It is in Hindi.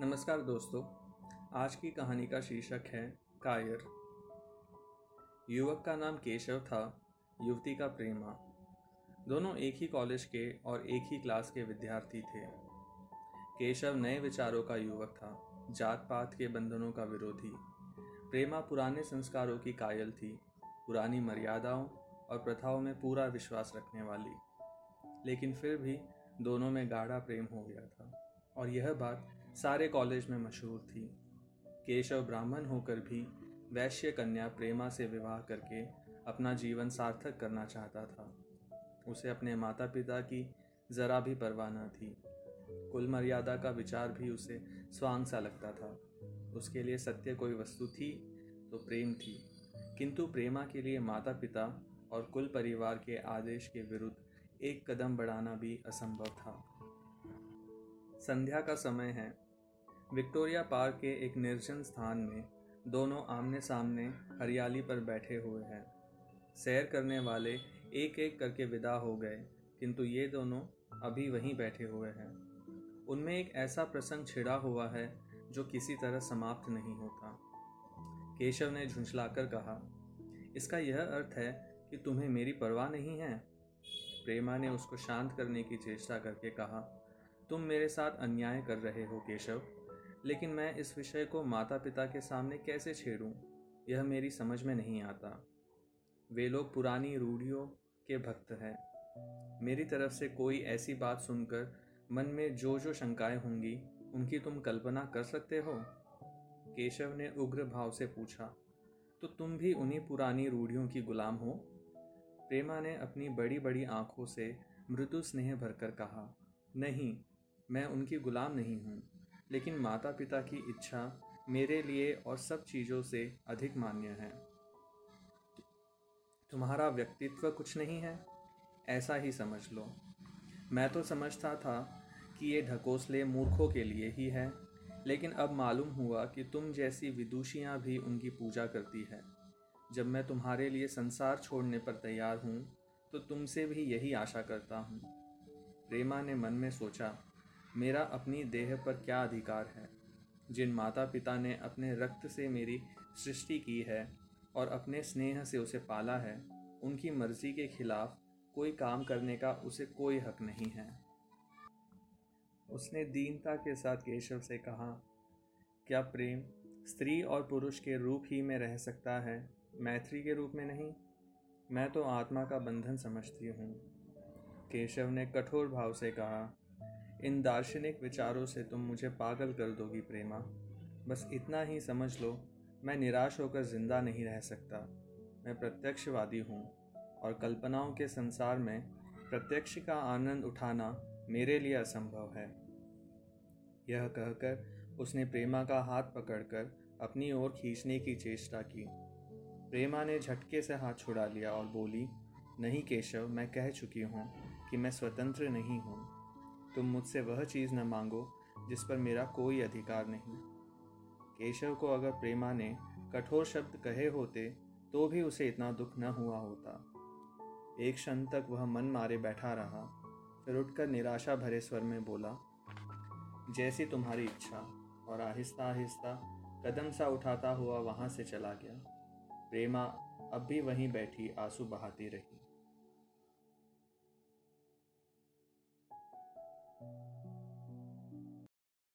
नमस्कार दोस्तों, आज की कहानी का शीर्षक है कायर। युवक का नाम केशव था, युवती का प्रेमा। दोनों एक ही कॉलेज के और एक ही क्लास के विद्यार्थी थे। केशव नए विचारों का युवक था जात पात के बंधनों का विरोधी। प्रेमा पुराने संस्कारों की कायल थी, पुरानी मर्यादाओं और प्रथाओं में पूरा विश्वास रखने वाली। लेकिन फिर भी दोनों में गाढ़ा प्रेम हो गया था। और यह बात सारे कॉलेज में मशहूर थी। केशव ब्राह्मण होकर भी वैश्य कन्या प्रेमा से विवाह करके अपना जीवन सार्थक करना चाहता था। उसे अपने माता पिता की ज़रा भी परवाह न थी। कुल मर्यादा का विचार भी उसे स्वांग सा लगता था। उसके लिए सत्य कोई वस्तु थी तो प्रेम थी। किंतु प्रेमा के लिए माता पिता और कुल परिवार के आदेश के विरुद्ध एक कदम बढ़ाना भी असंभव था। संध्या का समय है। विक्टोरिया पार्क के एक निर्जन स्थान में दोनों आमने सामने हरियाली पर बैठे हुए हैं। सैर करने वाले एक एक करके विदा हो गए, किंतु ये दोनों अभी वहीं बैठे हुए हैं। उनमें एक ऐसा प्रसंग छिड़ा हुआ है, जो किसी तरह समाप्त नहीं होता। केशव ने झुंझलाकर कहा, इसका यह अर्थ है कि तुम्हें मेरी परवाह नहीं है? प्रेमा ने उसको शांत करने की चेष्टा करके कहा, तुम मेरे साथ अन्याय कर रहे हो, केशव। लेकिन मैं इस विषय को माता पिता के सामने कैसे छेड़ूं? यह मेरी समझ में नहीं आता। वे लोग पुरानी रूढ़ियों के भक्त हैं। मेरी तरफ़ से कोई ऐसी बात सुनकर मन में जो जो शंकाएँ होंगी, उनकी तुम कल्पना कर सकते हो? केशव ने उग्र भाव से पूछा तो तुम भी उन्हीं पुरानी रूढ़ियों की गुलाम हो? प्रेमा ने अपनी बड़ी बड़ी आँखों से मृदु स्नेह भरकर कहा, नहीं, मैं उनकी गुलाम नहीं हूँ। लेकिन माता पिता की इच्छा मेरे लिए और सब चीज़ों से अधिक मान्य है। तुम्हारा व्यक्तित्व कुछ नहीं है? ऐसा ही समझ लो। मैं तो समझता था कि ये ढकोसले मूर्खों के लिए ही है, लेकिन अब मालूम हुआ कि तुम जैसी विदुषियाँ भी उनकी पूजा करती है। जब मैं तुम्हारे लिए संसार छोड़ने पर तैयार हूँ तो तुमसे भी यही आशा करता हूँ। रेमा ने मन में सोचा मेरा अपनी देह पर क्या अधिकार है? जिन माता पिता ने अपने रक्त से मेरी सृष्टि की है और अपने स्नेह से उसे पाला है, उनकी मर्ज़ी के खिलाफ कोई काम करने का उसे कोई हक नहीं है। उसने दीनता के साथ केशव से कहा, क्या प्रेम स्त्री और पुरुष के रूप ही में रह सकता है? मैत्री के रूप में नहीं? मैं तो आत्मा का बंधन समझती हूँ। केशव ने कठोर भाव से कहा इन दार्शनिक विचारों से तुम मुझे पागल कर दोगी, प्रेमा। बस इतना ही समझ लो, मैं निराश होकर ज़िंदा नहीं रह सकता। मैं प्रत्यक्षवादी हूँ और कल्पनाओं के संसार में प्रत्यक्ष का आनंद उठाना मेरे लिए असंभव है। यह कहकर उसने प्रेमा का हाथ पकड़कर अपनी ओर खींचने की चेष्टा की। प्रेमा ने झटके से हाथ छुड़ा लिया और बोली, नहीं केशव, मैं कह चुकी हूँ कि मैं स्वतंत्र नहीं हूँ। तुम मुझसे वह चीज़ न मांगो जिस पर मेरा कोई अधिकार नहीं। केशव को अगर प्रेमा ने कठोर शब्द कहे होते तो भी उसे इतना दुख न हुआ होता। एक क्षण तक वह मन मारे बैठा रहा, फिर उठकर निराशा भरे स्वर में बोला, जैसी तुम्हारी इच्छा। और आहिस्ता आहिस्ता कदम सा उठाता हुआ वहाँ से चला गया। प्रेमा अब भी वहीं बैठी, आँसू बहाती रही।